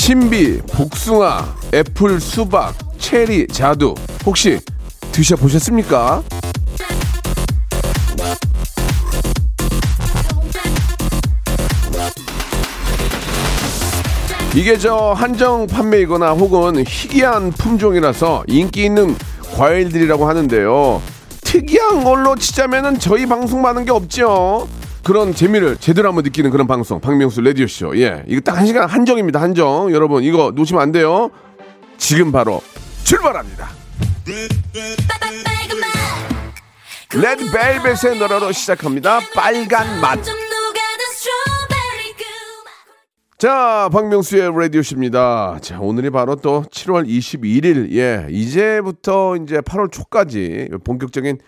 신비복숭아, 애플수박, 체리, 자두 혹시 드셔보셨습니까? 이게 저 한정 판매이거나 혹은 희귀한 품종이라서 인기 있는 과일들이라고 하는데요. 특이한 걸로 치자면은 저희 방송 많은 게 없죠. 그런 재미를 제대로 한번 느끼는 그런 방송 박명수 radio show. 예, 이거 딱 한 시간 한정입니다. 한정. 여러분 이거 놓치면 안 돼요. 지금 바로 출발합니다. 레드 벨벳의 노래로 시작합니다. 빨간 맛. 자, 박명수의 라디오십니다. 자, 오늘이 바로 또 7월 21일. 예, 이제부터 이제 8월 초까지 본격적인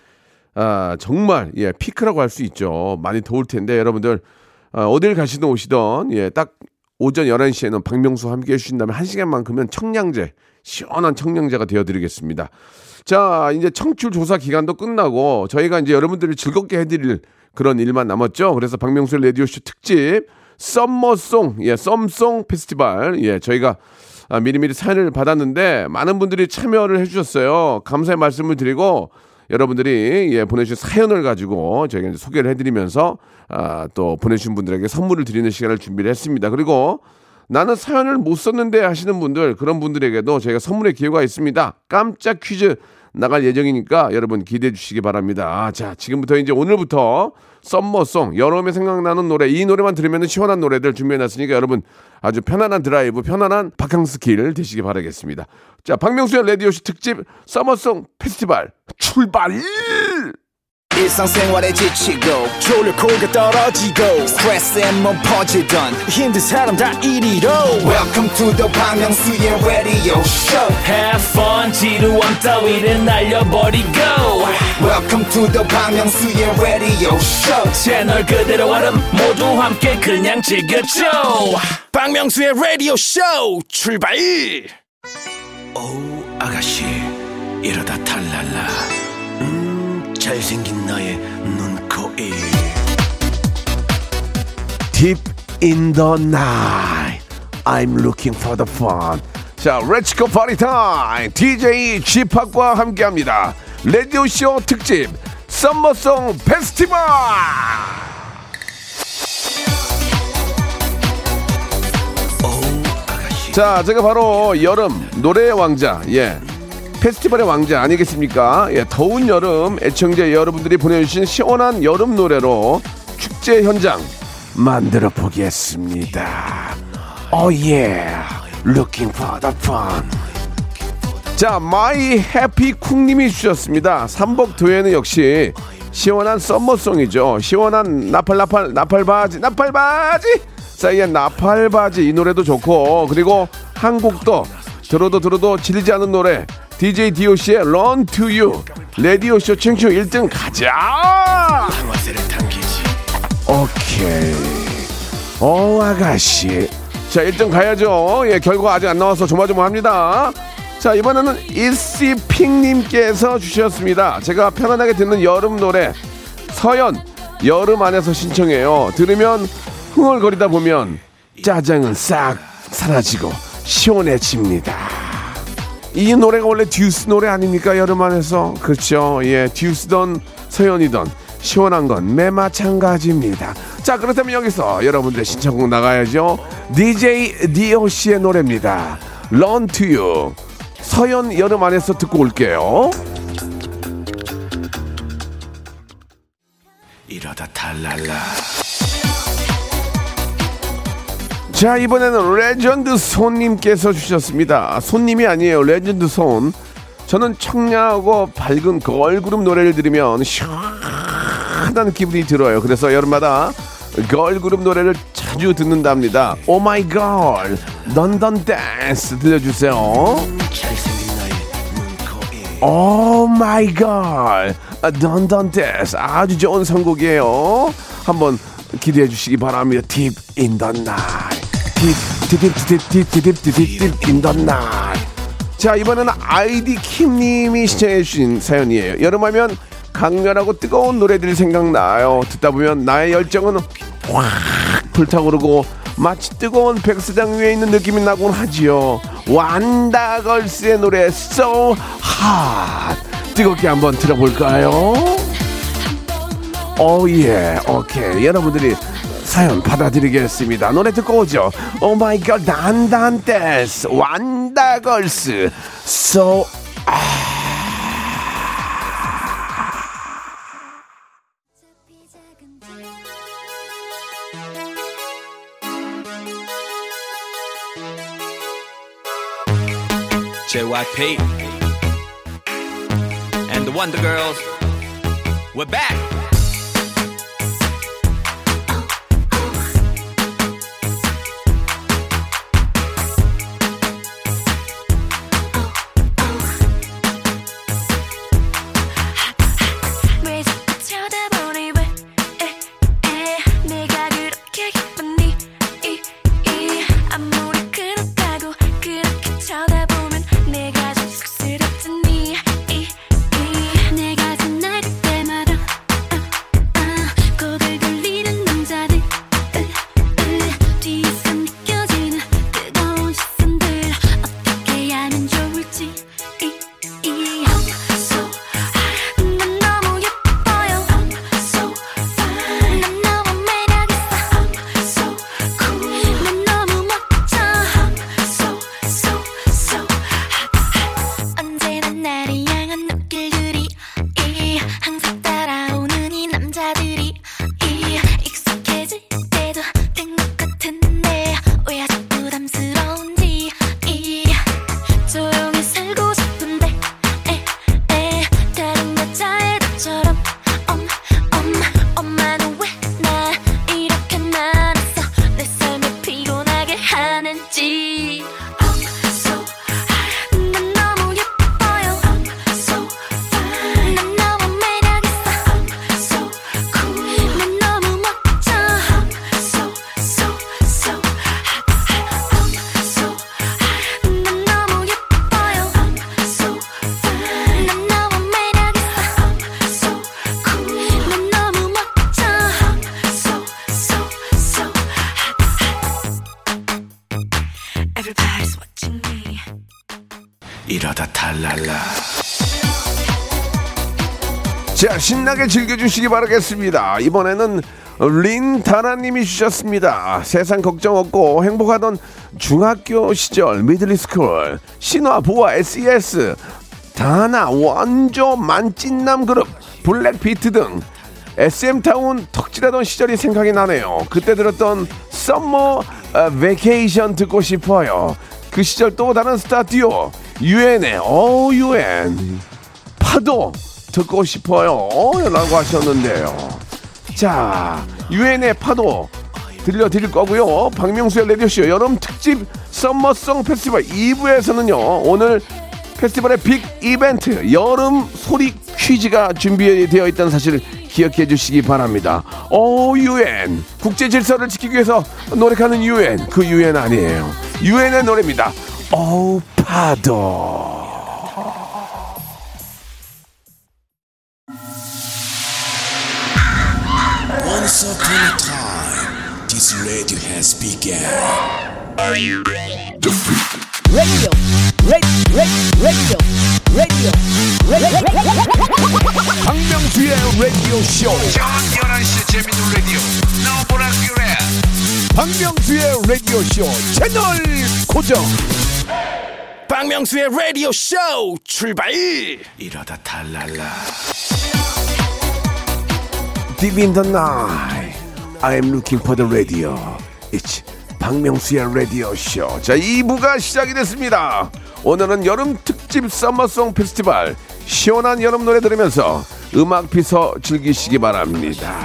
아, 정말 예, 피크라고 할 수 있죠. 많이 더울 텐데 여러분들 아, 어딜 가시든 오시던 예, 딱 오전 11시에는 박명수 함께 해주신다면 1시간만큼은 청량제, 시원한 청량제가 되어드리겠습니다. 자, 이제 청출 조사 기간도 끝나고 저희가 이제 여러분들을 즐겁게 해드릴 그런 일만 남았죠. 그래서 박명수 라디오쇼 특집 썸머송, 예, 썸송 페스티벌, 예, 저희가 아, 미리미리 사연을 받았는데 많은 분들이 참여를 해주셨어요. 감사의 말씀을 드리고 여러분들이 예, 보내주신 사연을 가지고 저희가 소개를 해드리면서 아, 또 보내주신 분들에게 선물을 드리는 시간을 준비를 했습니다. 그리고 나는 사연을 못 썼는데 하시는 분들 그런 분들에게도 저희가 선물의 기회가 있습니다. 깜짝 퀴즈 나갈 예정이니까 여러분 기대해 주시기 바랍니다. 자, 지금부터 이제 오늘부터 summer song 여름에 생각나는 노래 이 노래만 들으면 시원한 노래들 준비해 놨으니까 여러분 아주 편안한 드라이브 편안한 바캉스 길 되시기 바라겠습니다. 자, 박명수의 라디오쇼 특집 summer song 페스티벌 출발! 일상생활에 지치고, 졸려 고개 떨어지고, 스트레스에 몸 퍼지던, 힘든 사람 다 이리로. welcome to the Park Myung-soo's radio show. Have fun 지루함 따위를 날려버리고. Welcome to the Bang Myung-soo's radio show. 채널 그대로 얼음 모두 함께 그냥 즐겨줘. 박명수의 라디오 쇼 출발! 어우 아가씨 이러다 탈랄라. 음 잘생긴 Deep in the night, I'm looking for the fun. 자, go party time. DJ G팍과 함께 합니다. 라디오 쇼 특집 썸머송 페스티벌. 자, 제가 바로 여름 노래의 왕자, 예. 페스티벌의 왕자 아니겠습니까? 예, 더운 여름 애청자 여러분들이 보내주신 시원한 여름 노래로 축제 현장 만들어 보겠습니다. Oh yeah, looking for the fun. 자, my happy 쿵님이 주셨습니다. 삼복더위에는 역시 시원한 summer song이죠. 시원한 나팔 나팔 나팔 바지 나팔 바지 싸이의 나팔 바지 이 노래도 좋고 그리고 한 곡 더 들어도 들어도 질리지 않은 노래 DJ DOC의 Run to You radio show 청취 1등 가자. 오케이. 어, 아가씨. 자, 1등 가야죠. 예, 결과 아직 안 나와서 조마조마합니다. 자, 이번에는 일시핑님께서 주셨습니다. 제가 편안하게 듣는 여름 노래, 서연, 여름 안에서 신청해요. 들으면 흥얼거리다 보면 짜장은 싹 사라지고 시원해집니다. 이 노래가 원래 듀스 노래 아닙니까? 여름 안에서. 그렇죠. 예, 듀스던 서연이던 시원한 건 매 마찬가지입니다. 자, 그렇다면 여기서 여러분들 신청곡 나가야죠. DJ DOC의 노래입니다. Run to You. 서연 여름 안에서 듣고 올게요. 이러다 탈랄라 자, 이번에는 레전드 손님께서 주셨습니다. 손님이 아니에요. 레전드 손. 저는 청량하고 밝은 걸그룹 노래를 들으면 시원한 기분이 들어요. 그래서 여름마다 걸그룹 노래를 자주 듣는답니다. 오 마이 걸, Dun Dun Dance 들려주세요. 오 마이 걸, Dun Dun Dance 아주 좋은 선곡이에요. 한번 기대해 주시기 바랍니다. Deep, deep, deep in the night. 자 이번에는 아이디 킴님이 시청해 주신 사연이에요. 여름하면 강렬하고 뜨거운 노래들이 생각나요. 듣다 보면 나의 열정은 확 불타오르고 마치 뜨거운 백사장 위에 있는 느낌이 나곤 하지요. 완다걸스의 노래 So Hot 뜨겁게 한번 들어볼까요? 오예 오케이 여러분들이 사연 받아드리겠습니다. 노래 듣고 오죠. 오 마이 갓 단단 댄스 완다걸스 So JYP and the Wonder Girls. We're back. 탈랄라 자 신나게 즐겨주시기 바라겠습니다. 이번에는 린다나님이 주셨습니다. 세상 걱정 없고 행복하던 중학교 시절 middle school 신화 보아 SES 다나 원조 만찢남 그룹 블랙비트 등 SM타운 덕질하던 시절이 생각이 나네요. 그때 들었던 Summer 어, Vacation 듣고 싶어요. 그 시절 또 다른 스타 듀오 유엔의 어 유엔 파도 듣고 싶어요. 라고 하셨는데요. 자, 유엔의 파도 들려드릴 거고요. 박명수의 라디오쇼 여름 특집 summer song 페스티벌 2부에서는요. 오늘 페스티벌의 big 이벤트 여름 소리 퀴즈가 준비되어 있다는 사실을 기억해 주시기 바랍니다. 오 유엔 국제 질서를 지키기 위해서 노력하는 유엔 그 유엔 아니에요. 유엔의 노래입니다. 오 파도. Once upon a time, this radio has begun. 박명수의 라디오 쇼. 박명수의 라디오 쇼 채널 고정. 박명수의 라디오 쇼 출발 이러다 탈랄라 Deep in the night, I am looking for the radio. It's 박명수의 라디오 쇼. 자, 2부가 시작이 됐습니다. 오늘은 여름 특집 서머송 페스티벌 시원한 여름 노래 들으면서 음악 비서 즐기시기 바랍니다.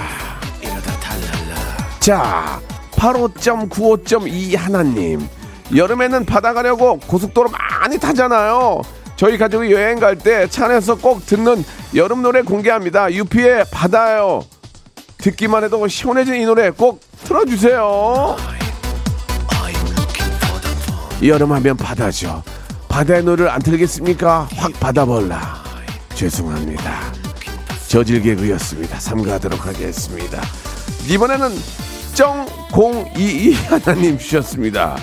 이러다 탈랄라 자, 85.95.2 하나님. 여름에는 바다 가려고 고속도로 많이 타잖아요. 저희 가족이 여행 갈 때 차 안에서 꼭 듣는 여름 노래 공개합니다. 유피의 바다요. 듣기만 해도 시원해진 이 노래 꼭 틀어주세요. 여름하면 바다죠. 바다의 노래를 안 틀겠습니까? 확 받아볼라. 죄송합니다. 저질 개그였습니다. 삼가하도록 하겠습니다. 이번에는 쩡022 하나님 주셨습니다.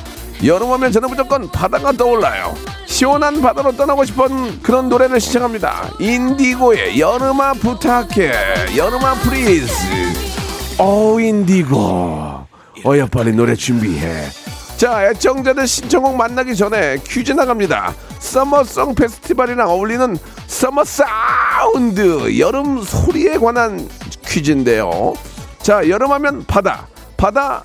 여름하면 저는 무조건 바다가 떠올라요. 시원한 바다로 떠나고 싶은 그런 노래를 신청합니다. 인디고의 여름아 부탁해. 여름아 please. 어 인디고. 어여 빨리 노래 준비해. 자, 애청자들 신청곡 만나기 전에 퀴즈 나갑니다. Summer song 페스티벌이랑 어울리는 summer sound 여름 소리에 관한 퀴즈인데요. 자, 여름하면 바다. 바다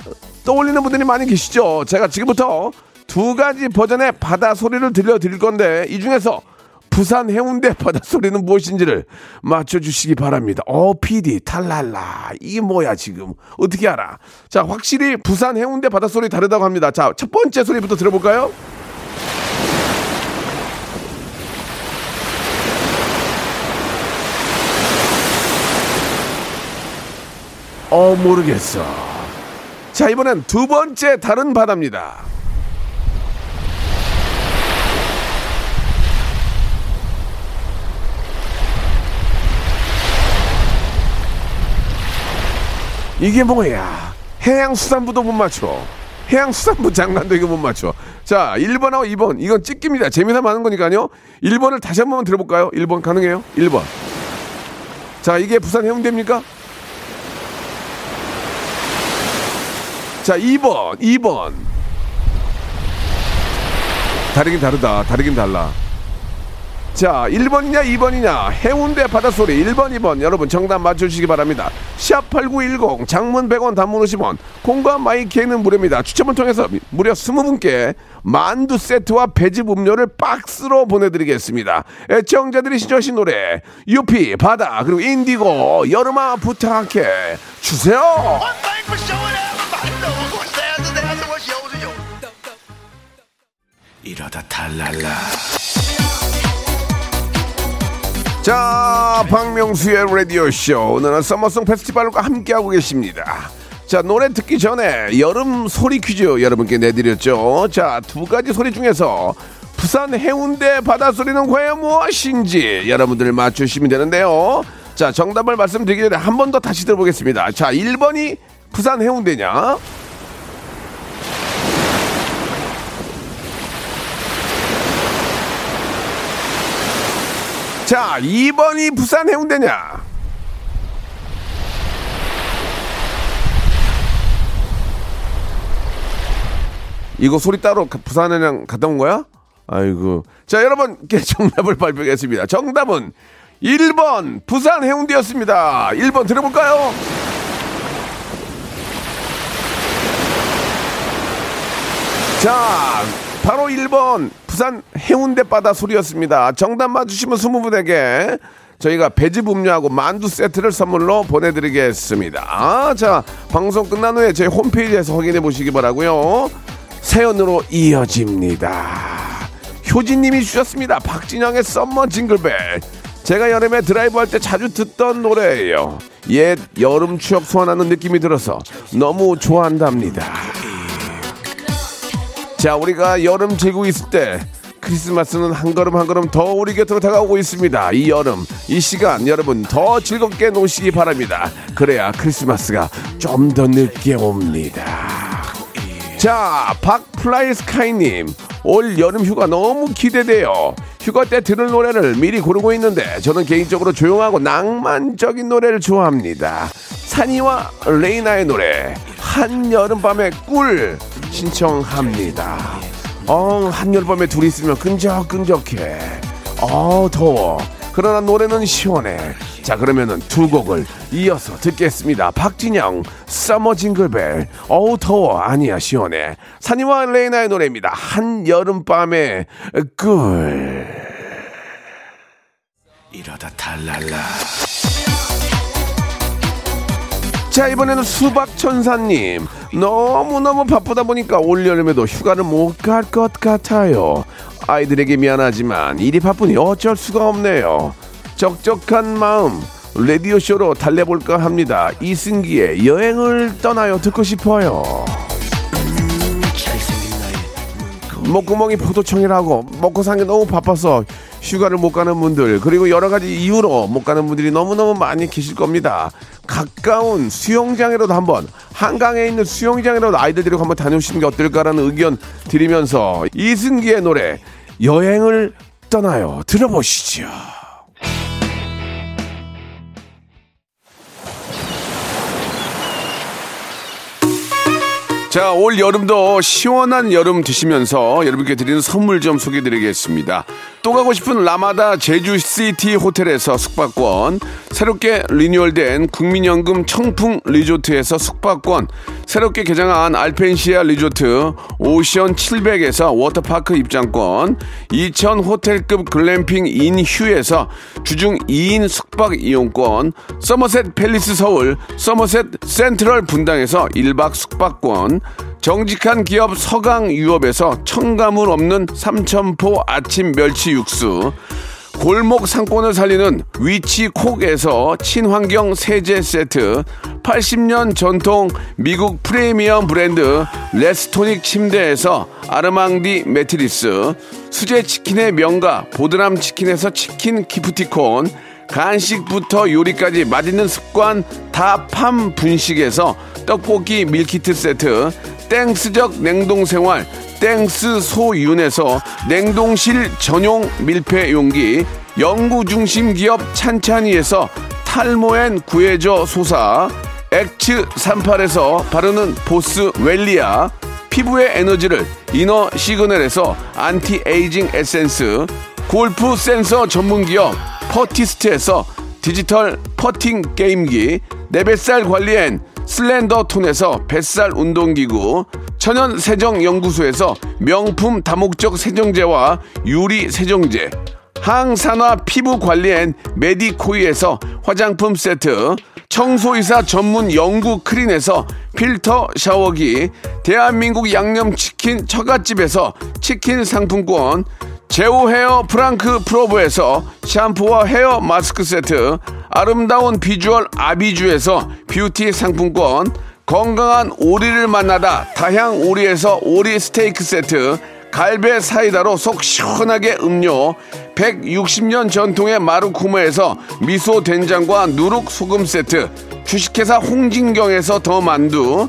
떠올리는 분들이 많이 계시죠. 제가 지금부터 두 가지 버전의 바다 소리를 들려드릴 건데 이 중에서 부산 해운대 바다 소리는 무엇인지를 맞춰주시기 바랍니다. 어, PD, 탈랄라. 이게 뭐야, 지금. 어떻게 알아? 자, 확실히 부산 해운대 바다 소리 다르다고 합니다. 자, 첫 번째 소리부터 들어볼까요? 어, 모르겠어. 자, 이번엔 두 번째 다른 바다입니다. 이게 뭐야? 해양수산부도 못 맞춰. 해양수산부 장관도 이거 못 맞춰. 자, 1번하고 2번. 이건 찍깁니다. 재미삼아 하는 거니까요. 1번을 다시 한 번 들어볼까요? 1번 가능해요? 1번. 자, 이게 부산 해운대입니까? 자, 2번. 2번. 다르긴 다르다. 다르긴 달라. 자, 1번이냐 2번이냐 해운대 바닷소리 1번 2번 여러분 정답 맞춰주시기 바랍니다 샵8910 장문 100원 단문 50원 콩과 마이케이는 무료입니다 추첨을 통해서 무려 20분께 만두 세트와 배즙 음료를 박스로 보내드리겠습니다 애청자들이 신청하신 노래 유피 바다 그리고 인디고 여름아 부탁해 주세요 이러다 탈랄라 자, 박명수의 라디오 쇼. 오늘은 서머송 페스티벌과 함께하고 계십니다. 자, 노래 듣기 전에 여름 소리 퀴즈 여러분께 내드렸죠. 자, 두 가지 소리 중에서 부산 해운대 바닷소리는 과연 무엇인지 여러분들 맞추시면 되는데요. 자, 정답을 말씀드리기 전에 한 번 더 다시 들어보겠습니다. 자, 1번이 부산 해운대냐? 자, 2번이 부산 해운대냐? 이거 소리 따로 가- 부산에랑 갔다 온 거야? 아이고. 자, 여러분께 정답을 발표하겠습니다. 정답은 1번 부산 해운대였습니다. 1번 들어볼까요? 자, 바로 1번 부산 해운대 바다 소리였습니다. 정답 맞추시면 20분에게 저희가 배즙 음료하고 만두 세트를 선물로 보내드리겠습니다. 아, 자, 방송 끝난 후에 저희 홈페이지에서 확인해 보시기 바라고요. 사연으로 이어집니다. 효진님이 주셨습니다. 박진영의 Summer Jingle Bell. 제가 여름에 드라이브 할 때 자주 듣던 노래예요. 옛 여름 추억 소환하는 느낌이 들어서 너무 좋아한답니다. 자, 우리가 여름 즐기고 있을 때 크리스마스는 한 걸음 한 걸음 더 우리 곁으로 다가오고 있습니다. 이 여름, 이 시간 여러분 더 즐겁게 노시기 바랍니다. 그래야 크리스마스가 좀 더 늦게 옵니다. 자, 박플라이 스카이님. 올 여름 휴가 너무 기대돼요. 휴가 때 들을 노래를 미리 고르고 있는데 저는 개인적으로 조용하고 낭만적인 노래를 좋아합니다. 산이와 레이나의 노래 한여름밤의 꿀 신청합니다. 어, 한여름밤에 둘이 있으면 끈적끈적해. 어, 더워. 그러나 노래는 시원해. 자, 그러면은 두 곡을 이어서 듣겠습니다. 박진영, Summer Jingle Bell. 어우, 더워. 아니야, 시원해. 산이와 레이나의 노래입니다. 한여름밤의 꿀. 이러다 탈랄라 자 이번에는 수박천사님. 너무너무 바쁘다 보니까 올여름에도 휴가를 못 갈 것 같아요. 아이들에게 미안하지만 일이 바쁘니 어쩔 수가 없네요. 적적한 마음 라디오쇼로 달래볼까 합니다. 이승기의 여행을 떠나요. 듣고 싶어요. 목구멍이 포도청이라고 먹고 사는 게 너무 바빠서 휴가를 못 가는 분들 그리고 여러 가지 이유로 못 가는 분들이 너무너무 많이 계실 겁니다. 가까운 수영장이라도 한번 한강에 있는 수영장이라도 아이들 데리고 한번 다녀오시는 게 어떨까라는 의견 드리면서 이승기의 노래 여행을 떠나요 들어보시죠. 자, 올 여름도 시원한 여름 드시면서 여러분께 드리는 선물 좀 소개해 드리겠습니다. 또 가고 싶은 라마다 제주시티 호텔에서 숙박권, 새롭게 리뉴얼된 국민연금 청풍 리조트에서 숙박권, 새롭게 개장한 알펜시아 리조트 오션 700에서 워터파크 입장권, 2000 호텔급 글램핑 인 휴에서 주중 2인 숙박 이용권, 서머셋 팰리스 서울, 서머셋 센트럴 분당에서 1박 숙박권, 정직한 기업 서강유업에서 첨가물 없는 삼천포 아침 멸치 육수, 골목 상권을 살리는 위치콕에서 친환경 세제 세트, 80년 전통 미국 프리미엄 브랜드 레스토닉 침대에서 아르망디 매트리스, 수제 치킨의 명가 보드람 치킨에서 치킨 기프티콘, 간식부터 요리까지 맛있는 습관 다팜 분식에서 떡볶이 밀키트 세트, 땡스적 냉동 생활 땡스 소윤에서 냉동실 전용 밀폐 용기, 연구 중심 기업 찬찬이에서 탈모엔 구해줘 소사, 엑츠 38에서 바르는 보스 웰리아, 피부의 에너지를 이너 시그널에서 안티 에이징 에센스, 골프 센서 전문 기업 퍼티스트에서 디지털 퍼팅 게임기, 내 뱃살 관리엔 슬렌더 톤에서 뱃살 운동기구, 천연 세정 연구소에서 명품 다목적 세정제와 유리 세정제, 항산화 피부 관리엔 메디코이에서 화장품 세트, 청소이사 전문 영구 크린에서 필터 샤워기, 대한민국 양념치킨 처갓집에서 치킨 상품권, 제오 헤어 프랑크 프로브에서 샴푸와 헤어 마스크 세트, 아름다운 비주얼 아비주에서 뷰티 상품권, 건강한 오리를 만나다 다향 오리에서 오리 스테이크 세트, 갈배 사이다로 속 시원하게 음료, 160년 전통의 마루코메에서 미소 된장과 누룩 소금 세트, 주식회사 홍진경에서 더 만두,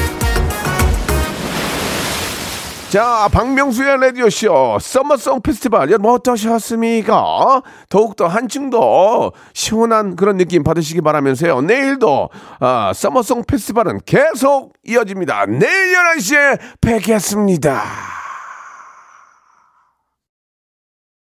자, 박명수의 라디오쇼 썸머송 페스티벌 여러분 어떠셨습니까? 더욱더 한층 더 시원한 그런 느낌 받으시기 바라면서요. 내일도 아, 썸머송 페스티벌은 계속 이어집니다. 내일 11시에 뵙겠습니다.